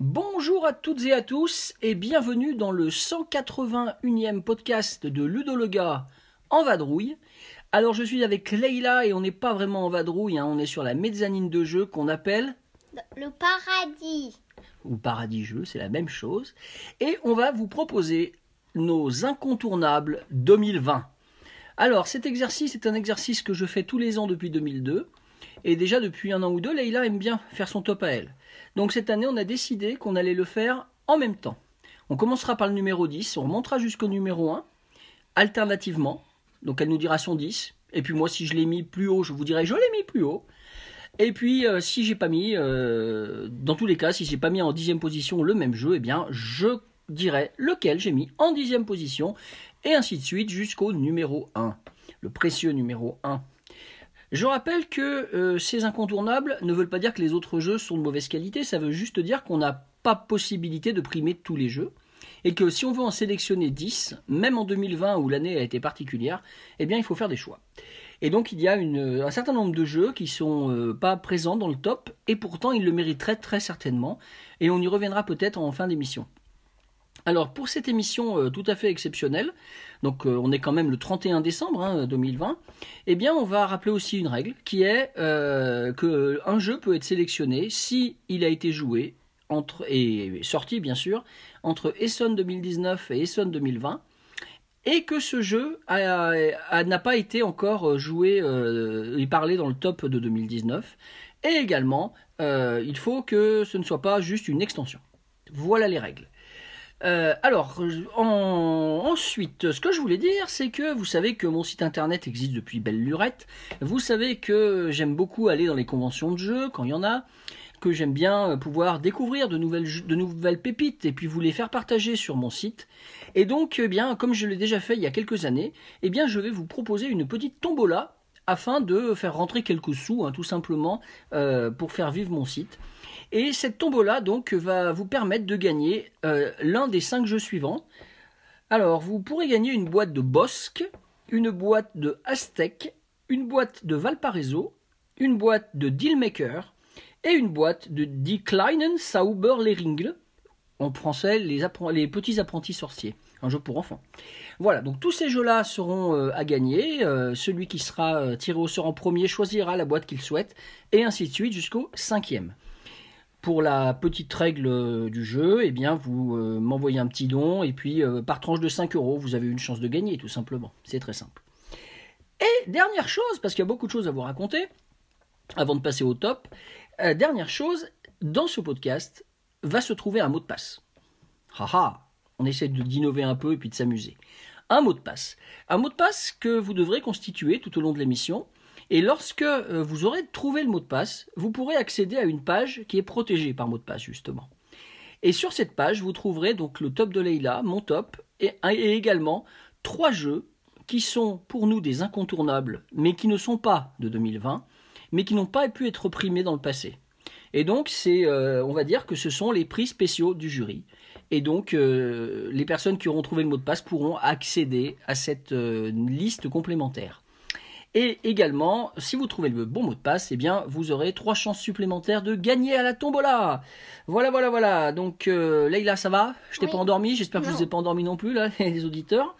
Bonjour à toutes et à tous et bienvenue dans le 181e podcast de Ludo le gars en vadrouille. Alors je suis avec Leïla et on n'est pas vraiment en vadrouille, hein, on est sur la mezzanine de jeu qu'on appelle Le paradis. ou paradis jeu, c'est la même chose. Et on va vous proposer nos incontournables 2020. Alors cet exercice est un exercice que je fais tous les ans depuis 2002. Et déjà depuis un an ou deux, Leïla aime bien faire son top à elle. Donc cette année, on a décidé qu'on allait le faire en même temps. On commencera par le numéro 10, on remontera jusqu'au numéro 1, alternativement. Donc elle nous dira son 10. Et puis moi, si je l'ai mis plus haut, je vous dirai je l'ai mis plus haut. Et puis euh, si j'ai pas mis, euh, dans tous les cas, si j'ai pas mis en dixième position le même jeu, eh bien je dirai lequel j'ai mis en dixième position, et ainsi de suite jusqu'au numéro 1, le précieux numéro 1. Je rappelle que euh, ces incontournables ne veulent pas dire que les autres jeux sont de mauvaise qualité, ça veut juste dire qu'on n'a pas possibilité de primer tous les jeux, et que si on veut en sélectionner 10, même en 2020 où l'année a été particulière, eh bien il faut faire des choix. Et donc il y a un certain nombre de jeux qui sont euh, pas présents dans le top, et pourtant ils le mériteraient très certainement, et on y reviendra peut-être en fin d'émission. Alors pour cette émission euh, tout à fait exceptionnelle, donc euh, on est quand même le 31 décembre hein, 2020, eh bien on va rappeler aussi une règle qui est euh, que un jeu peut être sélectionné si a été joué et sorti bien sûr entre Essonne 2019 et Essonne 2020 et que ce jeu n'a pas été encore joué euh, et parlé dans le top de 2019 et également euh, il faut que ce ne soit pas juste une extension. Voilà les règles. Euh, alors, en- ensuite, ce que je voulais dire, c'est que vous savez que mon site internet existe depuis belle lurette. Vous savez que j'aime beaucoup aller dans les conventions de jeux quand il y en a, que j'aime bien euh, pouvoir découvrir de nouvelles, pépites et puis vous les faire partager sur mon site. Et donc, eh bien, comme je l'ai déjà fait il y a quelques années, eh bien, je vais vous proposer une petite tombola afin de faire rentrer quelques sous, hein, tout simplement, euh, pour faire vivre mon site. Et cette tombola donc va vous permettre de gagner euh, l'un des cinq jeux suivants. Alors vous pourrez gagner une boîte de Bosque, une boîte de Aztec, une boîte de Valparaiso, une boîte de Dealmaker et une boîte de Die Kleinen Sauberleringle, en français les, petits apprentis sorciers, un jeu pour enfants. Voilà, donc tous ces jeux-là seront euh, à gagner. Euh, celui qui sera euh, tiré au sort en premier choisira la boîte qu'il souhaite, et ainsi de suite jusqu'au cinquième. Pour la petite règle du jeu, eh bien, vous m'envoyez un petit don et puis par tranche de 5 euros, vous avez une chance de gagner, tout simplement. C'est très simple. Et dernière chose, parce qu'il y a beaucoup de choses à vous raconter, avant de passer au top, euh, dernière chose, dans ce podcast va se trouver un mot de passe. Haha, on essaie d'innover un peu et puis de s'amuser. Un mot de passe. Un mot de passe que vous devrez constituer tout au long de l'émission. Et lorsque euh, vous aurez trouvé le mot de passe, vous pourrez accéder à une page qui est protégée par mot de passe, justement. Et sur cette page, vous trouverez donc le top de Leïla, mon top, et, et également trois jeux qui sont pour nous des incontournables, mais qui ne sont pas de 2020, mais qui n'ont pas pu être primés dans le passé. Et donc, c'est, euh, on va dire que ce sont les prix spéciaux du jury. Et donc, euh, les personnes qui auront trouvé le mot de passe pourront accéder à cette euh, liste complémentaire. Et également, si vous trouvez le bon mot de passe, eh bien, vous aurez trois chances supplémentaires de gagner à la tombola. Voilà, voilà, voilà. Donc, Leïla, ça va? Je t'ai Oui. pas endormi J'espère que je vous ai pas endormi non plus, là, les auditeurs.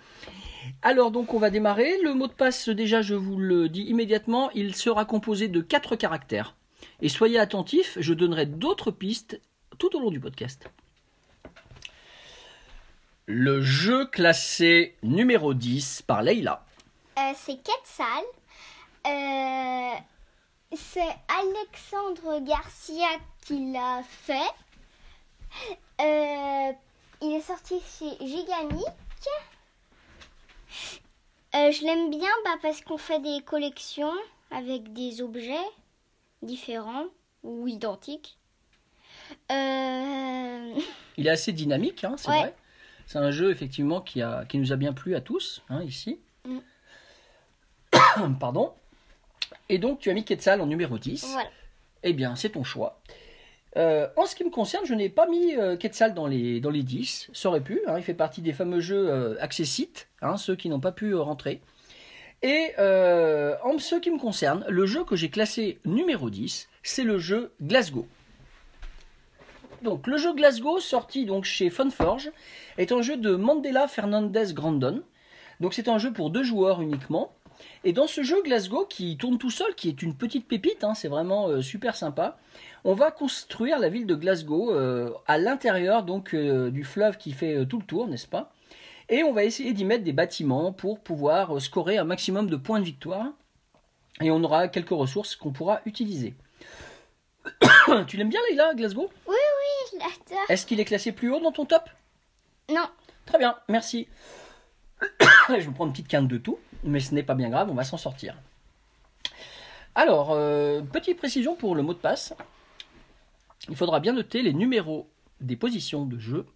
Alors, donc, on va démarrer. Le mot de passe, déjà, je vous le dis immédiatement, il sera composé de quatre caractères. Et soyez attentifs, je donnerai d'autres pistes tout au long du podcast. Le jeu classé numéro 10 par Leïla. Euh, c'est Quetzal. Euh, c'est Alexandre Garcia qui l'a fait. Euh, il est sorti chez Gigamic. Euh, je l'aime bien bah, parce qu'on fait des collections avec des objets différents ou identiques. Euh, Il est assez dynamique, hein, c'est Ouais. vrai. C'est un jeu effectivement qui, a, qui nous a bien plu à tous, hein, ici. Mm. Pardon. Et donc, tu as mis Quetzal en numéro 10. Voilà. Eh bien, c'est ton choix. Euh, en ce qui me concerne, je n'ai pas mis euh, Quetzal dans les, dans les 10. Ça aurait pu. hein, il fait partie des fameux jeux euh, accessites, hein, ceux qui n'ont pas pu euh, rentrer. Et en ce qui me concerne, le jeu que j'ai classé numéro 10, c'est le jeu Glasgow. Donc, le jeu Glasgow, sorti donc chez Funforge, est un jeu de Mandela Fernandez Grandon. Donc, c'est un jeu pour deux joueurs uniquement. Et dans ce jeu Glasgow, qui tourne tout seul, qui est une petite pépite, hein, c'est vraiment euh, super sympa, on va construire la ville de Glasgow euh, à l'intérieur donc euh, du fleuve qui fait tout le tour, n'est-ce pas? Et on va essayer d'y mettre des bâtiments pour pouvoir scorer un maximum de points de victoire. Et on aura quelques ressources qu'on pourra utiliser. tu l'aimes bien, Leïla, Glasgow? Je l'adore. Est-ce qu'il est classé plus haut dans ton top? Non. Très bien, merci. Je vous prends une petite quinte de tout, mais ce n'est pas bien grave, on va s'en sortir. Alors, euh, petite précision pour le mot de passe. Il faudra bien noter les numéros des positions de jeu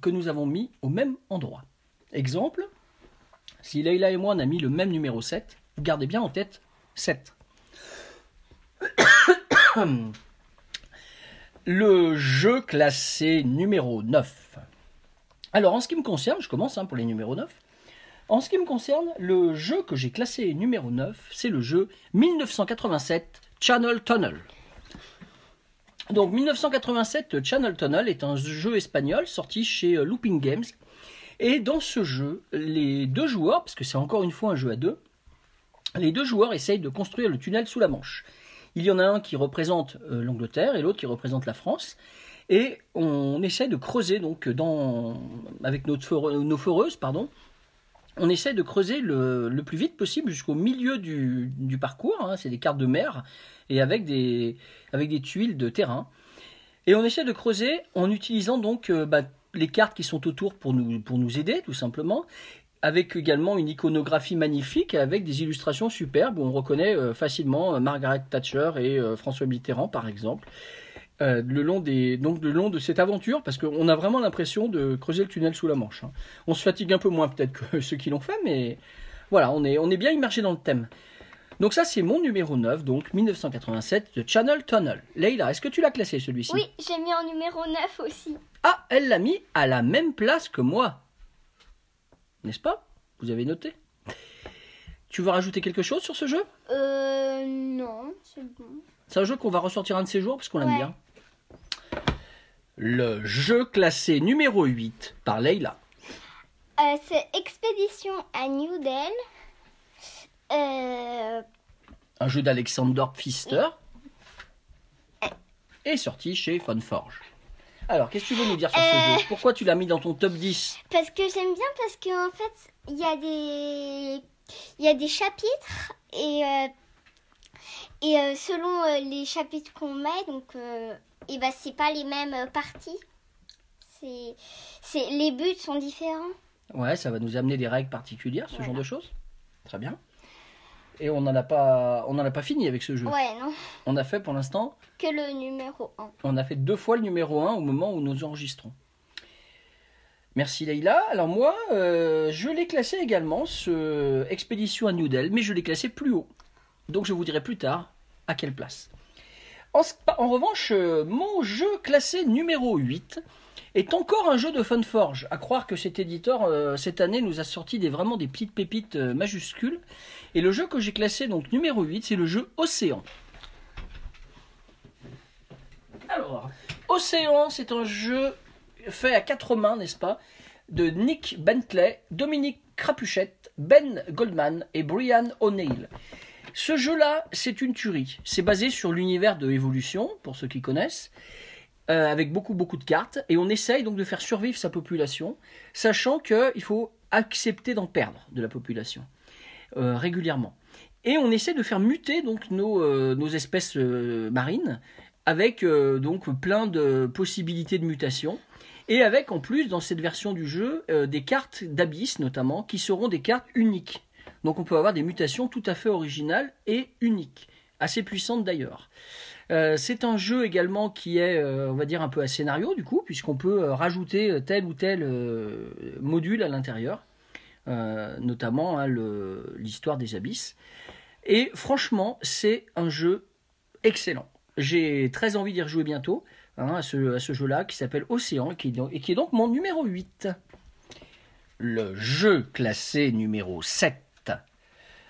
que nous avons mis au même endroit. Exemple, si Leïla et moi on a mis le même numéro 7, vous gardez bien en tête 7. Le jeu classé numéro 9. Alors, en ce qui me concerne, je commence hein, pour les numéros 9. En ce qui me concerne, le jeu que j'ai classé numéro 9, c'est le jeu 1987 Channel Tunnel. Donc 1987 Channel Tunnel est un jeu espagnol sorti chez euh, Looping Games. Et dans ce jeu, les deux joueurs, parce que c'est encore une fois un jeu à deux, les deux joueurs essayent de construire le tunnel sous la Manche. Il y en a un qui représente euh, l'Angleterre et l'autre qui représente la France. Et on essaie de creuser donc avec nos foreuses, pardon, on essaie de creuser le, plus vite possible jusqu'au milieu du, parcours. hein, c'est des cartes de mer et avec des, avec des tuiles de terrain. Et on essaie de creuser en utilisant donc euh, bah, les cartes qui sont autour pour nous, pour nous aider, tout simplement. Avec également une iconographie magnifique avec des illustrations superbes où on reconnaît euh, facilement euh, Margaret Thatcher et François Mitterrand, par exemple. Euh, le long des donc le long de cette aventure parce qu'on a vraiment l'impression de creuser le tunnel sous la Manche. hein. On se fatigue un peu moins peut-être que ceux qui l'ont fait, mais voilà, on est on est bien immergé dans le thème. Donc ça c'est mon numéro 9, donc 1987 de Channel Tunnel. Leïla, est-ce que tu l'as classé celui-ci? Oui, j'ai mis en numéro 9 aussi. Ah, elle l'a mis à la même place que moi. N'est-ce pas? Vous avez noté? Tu veux rajouter quelque chose sur ce jeu? Euh, non, c'est bon. C'est un jeu qu'on va ressortir un de ces jours parce qu'on l'aime Ouais. bien. Le jeu classé numéro 8 par Leïla. Euh, c'est Expédition à New Delhi. Euh, Un jeu d'Alexander Pfister. Et sorti chez Funforge. Alors, qu'est-ce que tu veux nous dire sur ce Euh. jeu? Pourquoi tu l'as mis dans ton top 10 parce que j'aime bien parce qu'en fait, il y a des il y a des chapitres et euh, et euh, selon euh, les chapitres qu'on met, donc euh, et ben c'est pas les mêmes euh, parties. C'est c'est les buts sont différents. Ouais, ça va nous amener des règles particulières, ce genre de choses. Très bien. Et on n'en a pas, on a pas fini avec ce jeu. Ouais, non, On a fait pour l'instant que le numéro 1. On a fait deux fois le numéro 1 au moment où nous enregistrons. Merci Leïla. Alors moi, euh, je l'ai classé également, ce Expédition à New Delhi, mais je l'ai classé plus haut. Donc je vous dirai plus tard à quelle place. En, revanche, euh, mon jeu classé numéro 8 est encore un jeu de Funforge. À croire que cet éditeur, euh, cette année, nous a sorti des, vraiment des petites pépites euh, majuscules. Et le jeu que j'ai classé, donc numéro 8, c'est le jeu Océan. Alors, Océan, c'est un jeu fait à quatre mains, n'est-ce pas De Nick Bentley, Dominique Crapuchette, Ben Goldman et Brian O'Neill. Ce jeu-là, c'est une tuerie. C'est basé sur l'univers de Evolution, pour ceux qui connaissent, euh, avec beaucoup beaucoup de cartes, et on essaye donc de faire survivre sa population, sachant qu'il faut accepter d'en perdre de la population euh, régulièrement. Et on essaie de faire muter donc nos, euh, espèces marines avec donc plein de possibilités de mutation. Et avec en plus dans cette version du jeu des cartes d'abysse notamment qui seront des cartes uniques. Donc on peut avoir des mutations tout à fait originales et uniques, assez puissantes d'ailleurs. Euh, c'est un jeu également qui est, euh, on va dire, un peu à scénario du coup, puisqu'on peut euh, rajouter tel ou tel module à l'intérieur, notamment hein, l'histoire des abysses. Et franchement, c'est un jeu excellent. J'ai très envie d'y rejouer bientôt hein, à ce, jeu-là qui s'appelle Océan et qui, et qui est donc mon numéro 8. Le jeu classé numéro 7.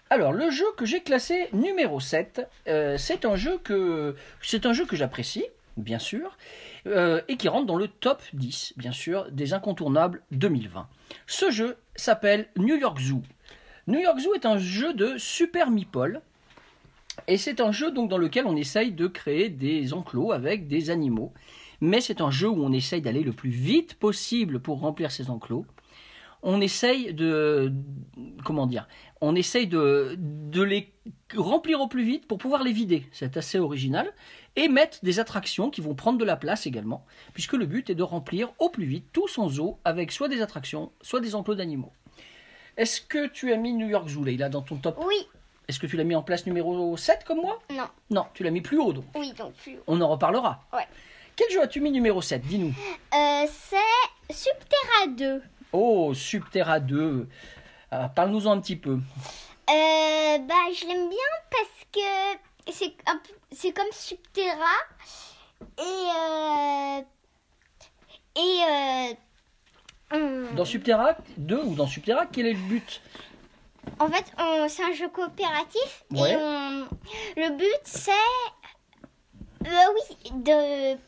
Alors, le jeu que j'ai classé numéro 7, euh, c'est un jeu que j'apprécie, bien sûr, euh, et qui rentre dans le top 10, bien sûr, des incontournables 2020. Ce jeu s'appelle New York Zoo. New York Zoo est un jeu de Super Meeple, et c'est un jeu donc dans lequel on essaye de créer des enclos avec des animaux. Mais c'est un jeu où on essaye d'aller le plus vite possible pour remplir ces enclos. On essaye de comment dire On essaye de, de les remplir au plus vite pour pouvoir les vider. C'est assez original. Et mettre des attractions qui vont prendre de la place également, puisque le but est de remplir au plus vite tout son zoo avec soit des attractions, soit des enclos d'animaux. Est-ce que tu as mis New York Zoo, là dans ton top? Oui, Est-ce que tu l'as mis en place numéro 7 comme moi? Non, Non, tu l'as mis plus haut donc. oui, donc plus. On en reparlera. Ouais. Quel jeu as-tu mis numéro 7 Dis-nous. Euh, c'est Subterra 2. Oh, Subterra 2. Ah, Parle-nous-en un petit peu. Euh, bah, je l'aime bien parce que c'est comme Subterra et euh, et euh, hum, Dans Subterra 2 ou dans Subterra, quel est le but? En fait c'est un jeu coopératif Ouais. et on- le but c'est oui de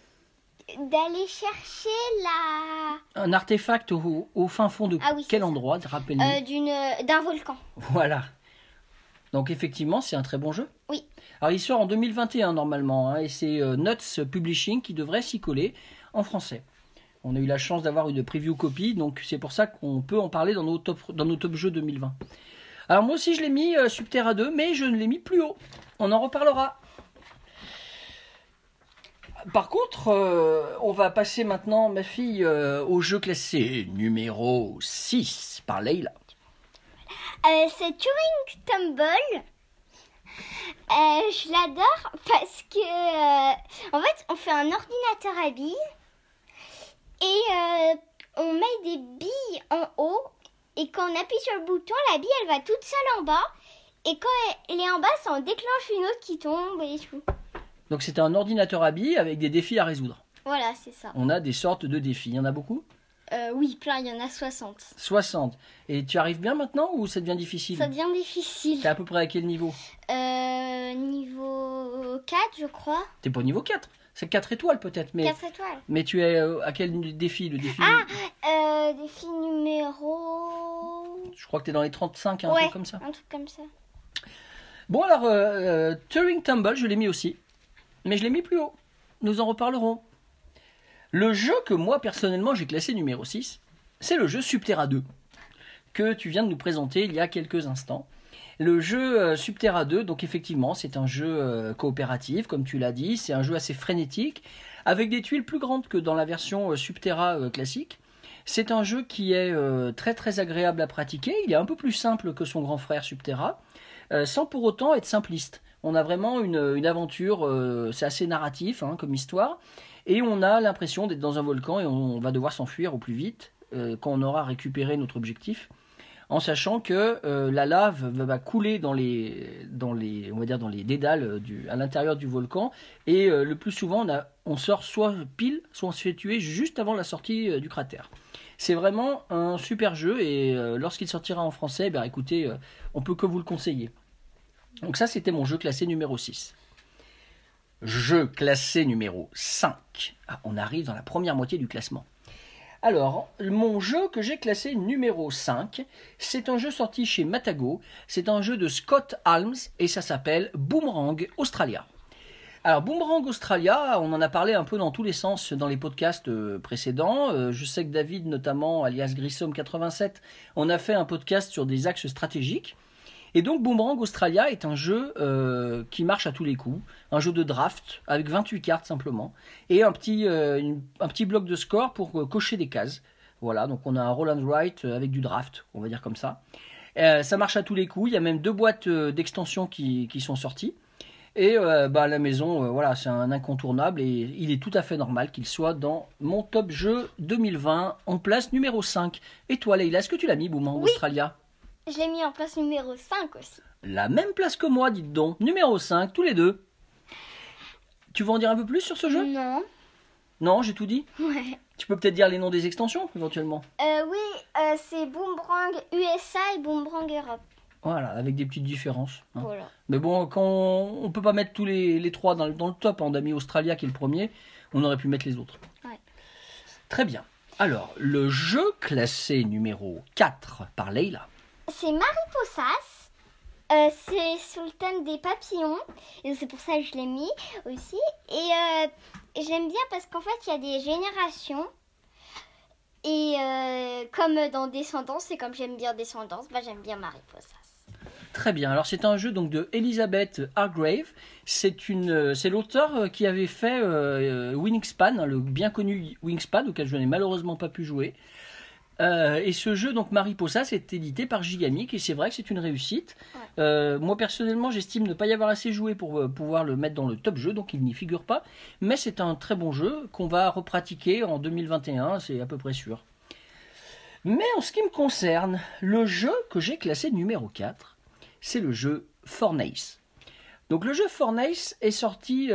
d'aller chercher la Un artefact au, au fin fond de Ah oui, quel endroit Rappelle-nous. euh, d'une d'un volcan. Voilà. Donc effectivement, c'est un très bon jeu. Oui. Alors il sort en 2021 normalement, hein, et c'est euh, Nuts Publishing qui devrait s'y coller en français. On a eu la chance d'avoir une preview copie, donc c'est pour ça qu'on peut en parler dans nos top, dans nos top jeux 2020. Alors moi aussi je l'ai mis euh, Subterra 2, mais je ne l'ai mis plus haut. On en reparlera. Par contre, euh, on va passer maintenant, ma fille, euh, au jeu classé numéro 6 par Leila. Euh, c'est Turing Tumble. Je l'adore parce que, en fait, on fait un ordinateur à billes et on met des billes en haut. Et quand on appuie sur le bouton, la bille elle va toute seule en bas. Et quand elle est en bas, ça en déclenche une autre qui tombe et tout. Donc c'est un ordinateur à billes avec des défis à résoudre. Voilà, c'est ça. On a des sortes de défis. Il y en a beaucoup? Euh, oui, plein, il y en a 60. 60. Et tu arrives bien maintenant ou ça devient difficile? Ça devient difficile. T'es à peu près à quel niveau? Euh, niveau 4, je crois. T'es pas au niveau 4. C'est 4 étoiles peut-être, mais, 4 étoiles. mais tu es euh, à quel défi Le défi Ah Euh, défi numéro. Je crois que t'es dans les 35, un ouais, truc comme ça. un truc comme ça. Bon alors, euh, Turing Tumble, je l'ai mis aussi. Mais je l'ai mis plus haut. Nous en reparlerons. Le jeu que moi personnellement j'ai classé numéro 6, c'est le jeu Subterra 2. Que tu viens de nous présenter il y a quelques instants. Le jeu euh, Subterra 2, donc effectivement, c'est un jeu euh, coopératif, comme tu l'as dit. C'est un jeu assez frénétique, avec des tuiles plus grandes que dans la version euh, Subterra classique. C'est un jeu qui est très très agréable à pratiquer. Il est un peu plus simple que son grand frère Subterra, sans pour autant être simpliste. On a vraiment une, aventure, euh, c'est assez narratif hein, comme histoire, et on a l'impression d'être dans un volcan et on va devoir s'enfuir au plus vite euh, quand on aura récupéré notre objectif, en sachant que euh, la lave va, couler dans les, dans les, on va dire dans les dédales du, à l'intérieur du volcan, et le plus souvent on, sort soit pile, soit on se fait tuer juste avant la sortie du cratère. C'est vraiment un super jeu et lorsqu'il sortira en français, ben, écoutez, on peut que vous le conseiller. Donc ça, c'était mon jeu classé numéro 6. Jeu classé numéro 5. Ah, on arrive dans la première moitié du classement. Alors, mon jeu que j'ai classé numéro 5, c'est un jeu sorti chez Matago. C'est un jeu de Scott Alms et ça s'appelle Boomerang Australia. Alors, Boomerang Australia, on en a parlé un peu dans tous les sens dans les podcasts euh, précédents. Euh, je sais que David, notamment, alias Grissom87, on a fait un podcast sur des axes stratégiques. Et donc Boomerang Australia est un jeu euh, qui marche à tous les coups, un jeu de draft avec 28 cartes simplement, et un petit, euh, une- un petit bloc de score pour euh, cocher des cases. Voilà, donc on a un roll and write avec du draft, on va dire comme ça. Ça marche à tous les coups, il y a même deux boîtes d'extensions qui, qui sont sorties. Et bah, la maison, voilà, c'est un incontournable et il est tout à fait normal qu'il soit dans mon top jeu 2020 en place numéro 5. Et toi, Leïla, est-ce que tu l'as mis, Boomerang Oui. Australia? Je l'ai mis en place numéro 5 aussi. La même place que moi, dites donc. Numéro 5, tous les deux. Tu veux en dire un peu plus sur ce jeu? Non. Non, j'ai tout dit. Ouais. Tu peux peut-être dire les noms des extensions, éventuellement. Euh, oui, euh, c'est Boomerang USA et Boomerang Europe. Voilà, avec des petites différences. hein. Voilà. Mais bon, quand on, on peut pas mettre tous les, les trois dans, le- dans le top, hein, on a mis Australia qui est le premier, on aurait pu mettre les autres. Ouais. Très bien. Alors, le jeu classé numéro 4 par Leila. C'est Mariposas. Euh, c'est sur le thème des papillons. Et c'est pour ça que je l'ai mis aussi. Et euh, j'aime bien parce qu'en fait, il y a des générations. Et euh, comme dans Descendance, et comme j'aime bien Descendance, bah, j'aime bien Mariposas. Très bien. Alors, c'est un jeu donc de Elizabeth Hargrave. C'est euh, l'auteur qui avait fait euh, Wingspan, hein, le bien connu Wingspan, auquel je n'ai malheureusement pas pu jouer. Euh, et ce jeu, donc Mariposa, c'est édité par Gigamic et c'est vrai que c'est une réussite. Ouais. Euh, moi personnellement, j'estime ne pas y avoir assez joué pour euh, pouvoir le mettre dans le top jeu, donc il n'y figure pas. Mais c'est un très bon jeu qu'on va repratiquer en 2021, c'est à peu près sûr. Mais en ce qui me concerne, le jeu que j'ai classé numéro 4, c'est le jeu Fornace. Donc le jeu Fornace est sorti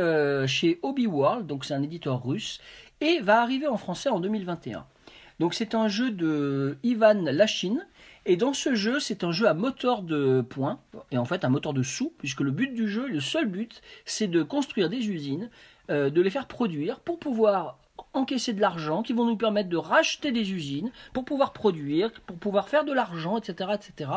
chez Hobby World, donc c'est un éditeur russe, et va arriver en français en 2021. Donc c'est un jeu de Ivan Lachine, et dans ce jeu c'est un jeu à moteur de points, et en fait un moteur de sous, puisque le but du jeu, le seul but, c'est de construire des usines, euh, de les faire produire pour pouvoir encaisser de l'argent qui vont nous permettre de racheter des usines pour pouvoir produire, pour pouvoir faire de l'argent, etc., etc.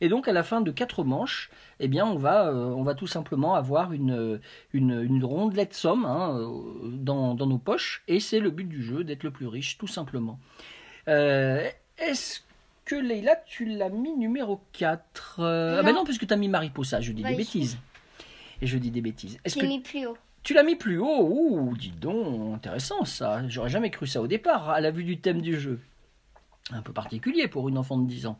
Et donc à la fin de quatre manches, eh bien on va, euh, on va tout simplement avoir une, une, une rondelette somme hein, euh, dans, dans nos poches, et c'est le but du jeu d'être le plus riche, tout simplement. Euh, Est-ce que Leïla, tu l'as mis numéro 4 Ah ben Non. non, parce que tu as mis Mariposa, je dis Bah, des bêtises. Et je dis des bêtises. Est-ce que mis plus haut. tu l'as mis plus haut? Ouh, dis donc, intéressant ça. J'aurais jamais cru ça au départ, à la vue du thème du jeu. Un peu particulier pour une enfant de 10 ans.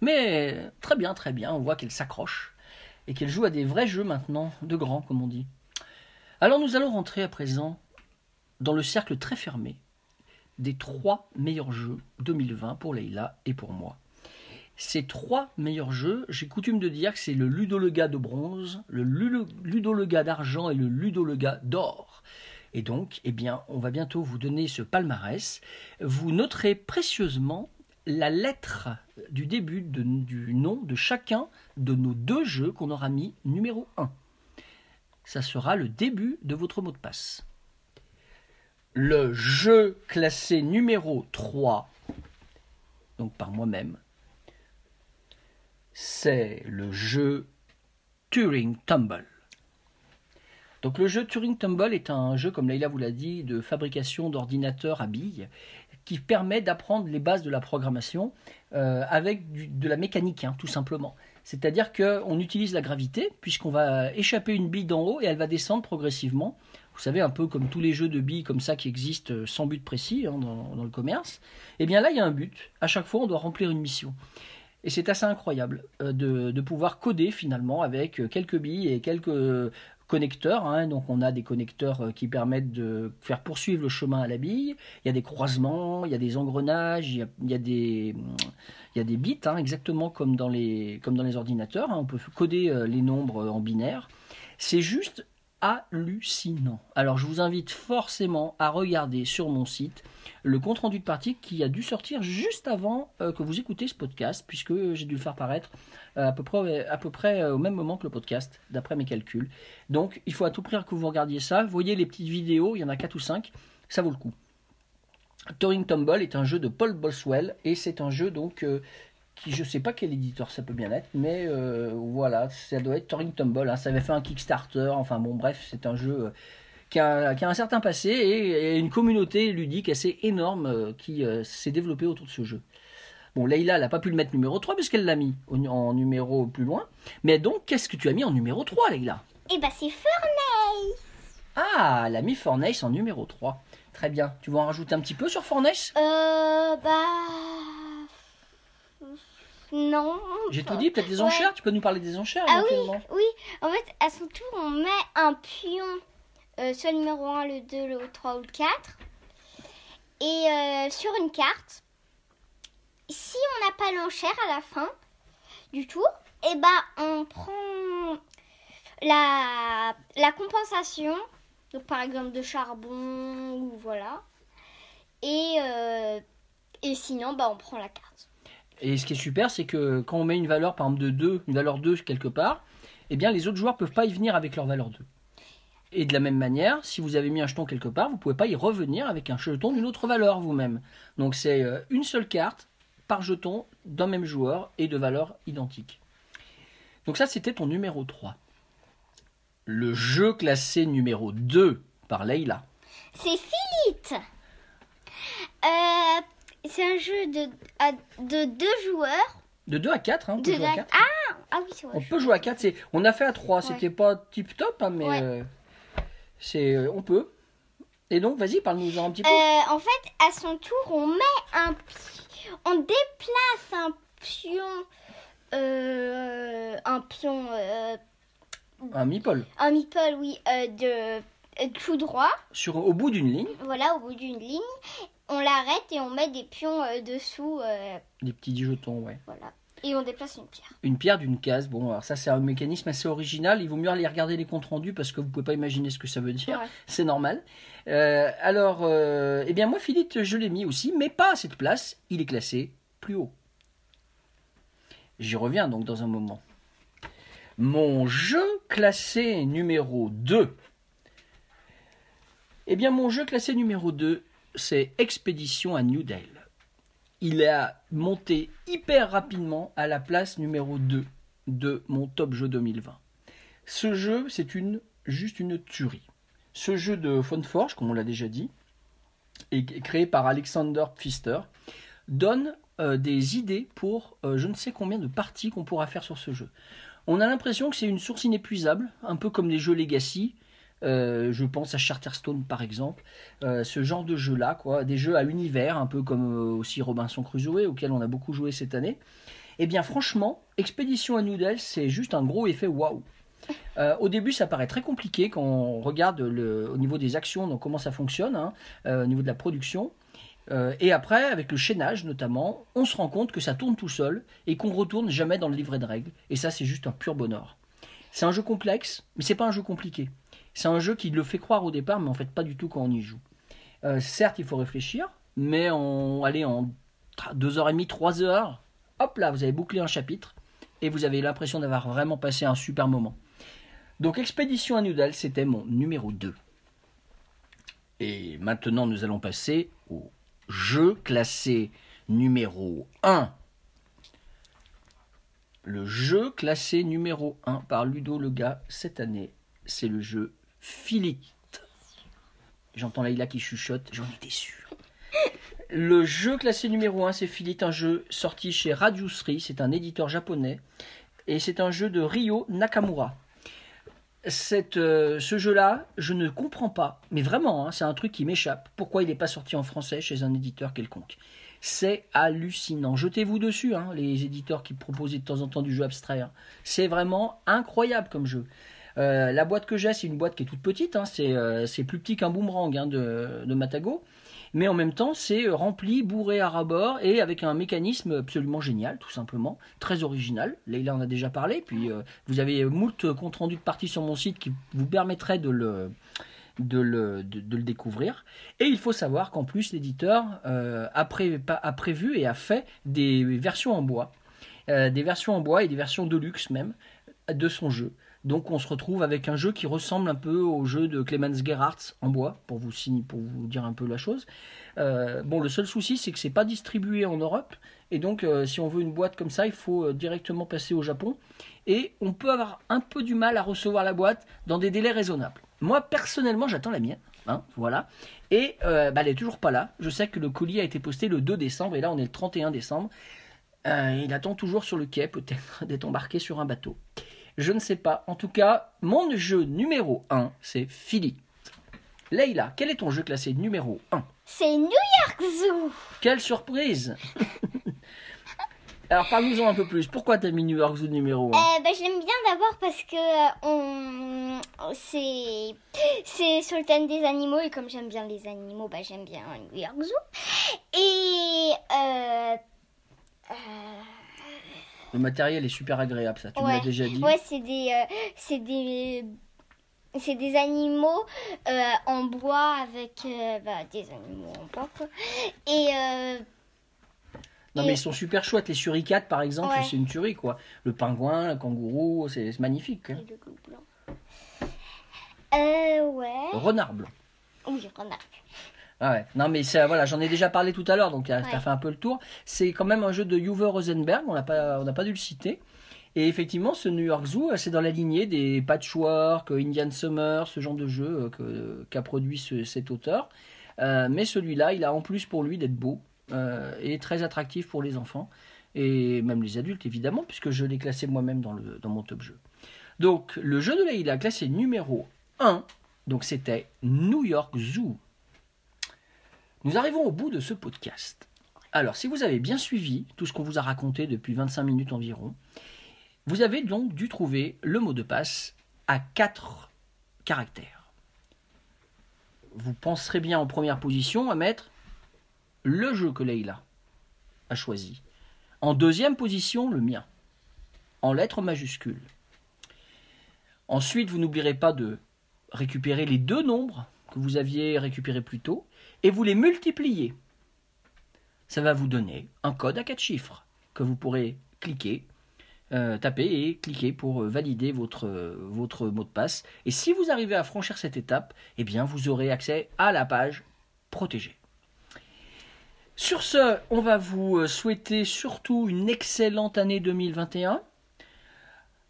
Mais très bien, très bien. On voit qu'elle s'accroche et qu'elle joue à des vrais jeux maintenant, de grands, comme on dit. Alors nous allons rentrer à présent dans le cercle très fermé des trois meilleurs jeux 2020 pour Leïla et pour moi. Ces trois meilleurs jeux, j'ai coutume de dire que c'est le Ludolega de bronze, le Ludo- Ludolega d'argent et le Ludolega d'or. Et donc, eh bien, on va bientôt vous donner ce palmarès. Vous noterez précieusement la lettre du début du nom de chacun de nos deux jeux qu'on aura mis numéro 1. Ça sera le début de votre mot de passe. Le jeu classé numéro 3, donc par moi-même, c'est le jeu Turing Tumble. Donc le jeu Turing Tumble est un jeu, comme Leïla vous l'a dit, de fabrication d'ordinateurs à billes qui permet d'apprendre les bases de la programmation euh, avec de la mécanique, hein, tout simplement. C'est-à-dire qu'on utilise la gravité, puisqu'on va échapper une bille d'en haut et elle va descendre progressivement. Vous savez, un peu comme tous les jeux de billes comme ça qui existent euh, sans but précis hein, dans, le commerce. Et bien là, il y a un but. À chaque fois, on doit remplir une mission. Et c'est assez incroyable euh, de, pouvoir coder finalement avec quelques billes et quelques connecteurs. hein. Donc on a des connecteurs euh, qui permettent de faire poursuivre le chemin à la bille. Il y a des croisements, il y a des engrenages, il y a, des, il y a des bits, hein, exactement comme dans les, comme dans les ordinateurs. hein. On peut coder euh, les nombres en binaire. C'est juste hallucinant. Alors je vous invite forcément à regarder sur mon site le compte rendu de partie qui a dû sortir juste avant euh, que vous écoutez ce podcast, puisque j'ai dû le faire paraître euh, à peu près, euh, au même moment que le podcast, d'après mes calculs. Donc il faut à tout prix que vous regardiez ça. Voyez les petites vidéos, il y en a 4 ou 5, ça vaut le coup. Turing Tumble est un jeu de Paul Boswell et c'est un jeu donc qui je sais pas quel éditeur ça peut bien être, mais euh, voilà, ça doit être Turing Tumble. hein. Ça avait fait un Kickstarter, enfin bon bref, c'est un jeu euh, qui a, qui a un certain passé et, et une communauté ludique assez énorme euh, qui euh, s'est développée autour de ce jeu. Bon, Leïla, elle n'a pas pu le mettre numéro 3 puisqu'elle l'a mis en numéro plus loin. Mais donc, qu'est-ce que tu as mis en numéro 3, Leïla? Et bah c'est Furnace. Ah, elle a mis Fornace en numéro 3. Très bien. Tu veux en rajouter un petit peu sur Fornace Euh bah non. J'ai tout dit, peut-être des Ouais. enchères Tu peux nous parler des enchères Ah oui, oui. En fait, à son tour, on met un pion euh, sur le numéro 1, le 2, le 3 ou le 4. Et euh, sur une carte, si on n'a pas l'enchère à la fin du tour, et ben on prend la, la compensation, donc par exemple de charbon ou voilà. Et, euh, et sinon, bah, on prend la carte. Et ce qui est super, c'est que quand on met une valeur, par exemple, de 2, une valeur 2 quelque part, eh bien, les autres joueurs peuvent pas y venir avec leur valeur 2. Et de la même manière, si vous avez mis un jeton quelque part, vous pouvez pas y revenir avec un jeton d'une autre valeur vous-même. Donc c'est euh, une seule carte par jeton d'un même joueur et de valeur identique. Donc ça, c'était ton numéro 3. Le jeu classé numéro 2 par Leïla. C'est Philippe euh, C'est un jeu de, à- de deux joueurs. De 2 à 4, hein, on peut De jouer à la- 4. Ah, ah oui, c'est vrai. On peut jouer à 4, c'est... on a fait à 3, c'était pas tip top, hein, mais Ouais. euh, c'est... euh, on peut. Et donc, vas-y, parle-nous un petit peu. Euh, en fait, à son tour, on met un pi- on déplace un pion, euh, un pion, euh, Un meeple. un meeple, oui, euh, de, de tout droit, Sur, au bout d'une ligne, voilà, au bout d'une ligne. On l'arrête et on met des pions euh, dessous, euh, des petits jetons, ouais. voilà. Et on déplace une pierre. Une pierre d'une case. Bon, alors ça, c'est un mécanisme assez original. Il vaut mieux aller regarder les comptes rendus parce que vous pouvez pas imaginer ce que ça veut dire. Ouais. C'est normal. Euh, alors, euh, eh bien, moi, Philippe, je l'ai mis aussi, mais pas à cette place. Il est classé plus haut. J'y reviens donc dans un moment. Mon jeu classé numéro 2. Eh bien, mon jeu classé numéro 2, c'est Expédition à New Dale. Il a monté hyper rapidement à la place numéro 2 de mon top jeu 2020. Ce jeu, c'est une, juste une tuerie. Ce jeu de Funforge, comme on l'a déjà dit, et créé par Alexander Pfister, donne euh, des idées pour euh, je ne sais combien de parties qu'on pourra faire sur ce jeu. On a l'impression que c'est une source inépuisable, un peu comme les jeux Legacy. Euh, je pense à Charterstone par exemple, Euh, ce genre de jeu-là, quoi, des jeux à univers, un peu comme euh, aussi Robinson Crusoe, auquel on a beaucoup joué cette année. Eh bien, franchement, Expédition à Noodles, c'est juste un gros effet waouh. Au début, ça paraît très compliqué quand on regarde le, au niveau des actions, donc comment ça fonctionne, hein, au niveau de la production. Et après, avec le chaînage notamment, on se rend compte que ça tourne tout seul et qu'on retourne jamais dans le livret de règles. Et ça, c'est juste un pur bonheur. C'est un jeu complexe, mais c'est pas un jeu compliqué. C'est un jeu qui le fait croire au départ, mais en fait pas du tout quand on y joue. Euh, certes, il faut réfléchir, mais en, allez, en 2h30, 3 heures, hop là, vous avez bouclé un chapitre et vous avez l'impression d'avoir vraiment passé un super moment. Donc, Expédition à Noodle, c'était mon numéro 2. Et maintenant, nous allons passer au jeu classé numéro 1. Le jeu classé numéro 1 par Ludo Lega cette année, c'est le jeu Philippe. J'entends Laïla qui chuchote, j'en étais sûr. Le jeu classé numéro 1, c'est Philippe, un jeu sorti chez Radiusri, c'est un éditeur japonais, et c'est un jeu de Ryo Nakamura. Cette, euh, ce jeu-là, je ne comprends pas, mais vraiment, hein, c'est un truc qui m'échappe. Pourquoi il n'est pas sorti en français chez un éditeur quelconque? C'est hallucinant. Jetez-vous dessus, hein, les éditeurs qui proposent de temps en temps du jeu abstrait. hein. C'est vraiment incroyable comme jeu. Euh, la boîte que j'ai, c'est une boîte qui est toute petite, hein, c'est euh, c'est plus petit qu'un boomerang hein, de, Matago, mais en même temps, c'est rempli, bourré à rabord et avec un mécanisme absolument génial, tout simplement, très original. Leïla en a déjà parlé, puis euh, vous avez moult compte rendu de parties sur mon site qui vous permettraient de le, découvrir. Et il faut savoir qu'en plus, l'éditeur a, prévu et a fait des versions en bois, des versions en bois et des versions de luxe même de son jeu. Donc on se retrouve avec un jeu qui ressemble un peu au jeu de Clemens Gerhardt en bois, pour vous, pour vous dire un peu la chose. Euh, bon, le seul souci, c'est que c'est pas distribué en Europe, et donc euh, si on veut une boîte comme ça, il faut euh, directement passer au Japon, et on peut avoir un peu du mal à recevoir la boîte dans des délais raisonnables. Moi, personnellement, j'attends la mienne, hein, voilà, et bah, elle est toujours pas là. Je sais que le colis a été posté le 2 décembre, et là on est le 31 décembre. Il attend toujours sur le quai, peut-être, d'être embarqué sur un bateau. Je ne sais pas. En tout cas, mon jeu numéro 1, c'est Philly. Leïla, quel est ton jeu classé numéro 1 C'est New York Zoo. Quelle surprise Alors parle-nous-en un peu plus. Pourquoi t'as mis New York Zoo numéro 1 Euh, bah, je l'aime bien d'abord parce que euh, on c'est c'est sur le thème des animaux et comme j'aime bien les animaux, bah, j'aime bien New York Zoo. Et euh, euh, Le matériel est super agréable, ça, tu me Ouais. l'as déjà dit. Ouais, c'est des, euh, c'est des, c'est des animaux euh, en bois avec euh, bah, des animaux en bois quoi. Et Non, Et- mais ils sont super chouettes. Les suricates, par exemple, Ouais. c'est une tuerie, quoi. Le pingouin, le kangourou, c'est magnifique. hein. et le loup blanc. Euh, ouais. Renard blanc. Oui, renard. Ah ouais. Non, mais ça, voilà, j'en ai déjà parlé tout à l'heure, donc tu as Ouais. fait un peu le tour. C'est quand même un jeu de Uwe Rosenberg, on n'a pas, on n'a pas dû le citer. Et effectivement, ce New York Zoo, euh, c'est dans la lignée des Patchwork, euh, Indian Summer, ce genre de jeu euh, qu'a produit ce- cet auteur. Euh, mais celui-là, il a en plus pour lui d'être beau euh, et très attractif pour les enfants et même les adultes évidemment, puisque je l'ai classé moi-même dans, le, dans mon top jeu. Donc, le jeu de Leïla classé numéro 1, donc c'était New York Zoo. Nous arrivons au bout de ce podcast. Alors, si vous avez bien suivi tout ce qu'on vous a raconté depuis 25 minutes environ, vous avez donc dû trouver le mot de passe à 4 caractères. Vous penserez bien en première position à mettre le jeu que Leïla a choisi. En deuxième position, le mien, en lettres majuscules. Ensuite, vous n'oublierez pas de récupérer les deux nombres que vous aviez récupérés plus tôt et vous les multipliez. Ça va vous donner un code à quatre chiffres que vous pourrez cliquer, euh, taper et cliquer pour euh, valider votre, euh, votre mot de passe. Et si vous arrivez à franchir cette étape, eh bien vous aurez accès à la page protégée. Sur ce, on va vous souhaiter surtout une excellente année 2021.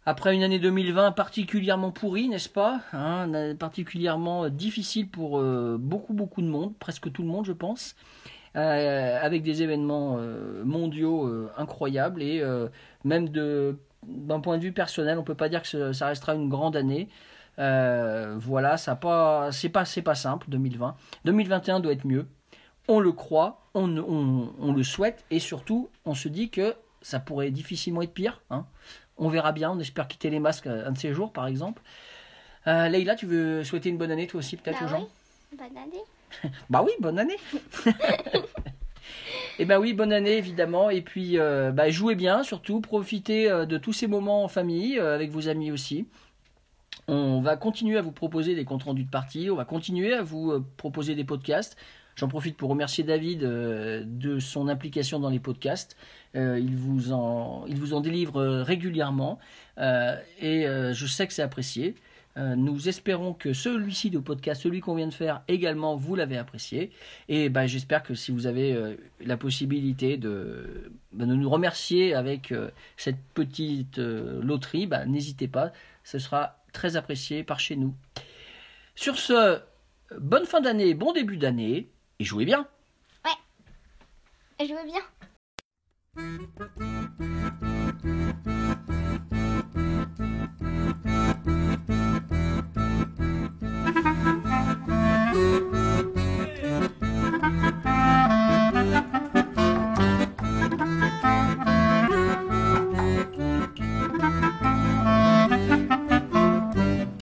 Après une année 2020 particulièrement pourrie, n'est-ce pas Hein, Particulièrement euh, difficile pour euh, beaucoup, beaucoup de monde, presque tout le monde, je pense, euh, avec des événements mondiaux incroyables et même d'un point de vue personnel, on peut pas dire que ça restera une grande année. Voilà, ça pas, c'est pas, pas simple 2020. 2021 doit être mieux. On le croit, on le souhaite et surtout, on se dit que ça pourrait difficilement être pire. Hein. On verra bien, on espère quitter les masques un de ces jours, par exemple. Euh, Leïla, tu veux souhaiter une bonne année toi aussi, peut-être Bah aux gens oui. Bonne année. Bah oui, bonne année Eh ben oui, bonne année évidemment. Et puis, euh, bah, jouez bien, surtout profitez euh, de tous ces moments en famille, euh, avec vos amis aussi. On va continuer à vous proposer des comptes rendus de partie, on va continuer à vous euh, proposer des podcasts. J'en profite pour remercier David euh, de son implication dans les podcasts. Euh, il, vous en, il vous en délivre euh, régulièrement et je sais que c'est apprécié. Nous espérons que celui-ci de podcast, celui qu'on vient de faire également, vous l'avez apprécié. Et ben, j'espère que si vous avez la possibilité de, ben, de nous remercier avec cette petite loterie, ben, n'hésitez pas, ce sera très apprécié par chez nous. Sur ce, bonne fin d'année, bon début d'année, et jouez bien. Ouais. Elle jouait bien.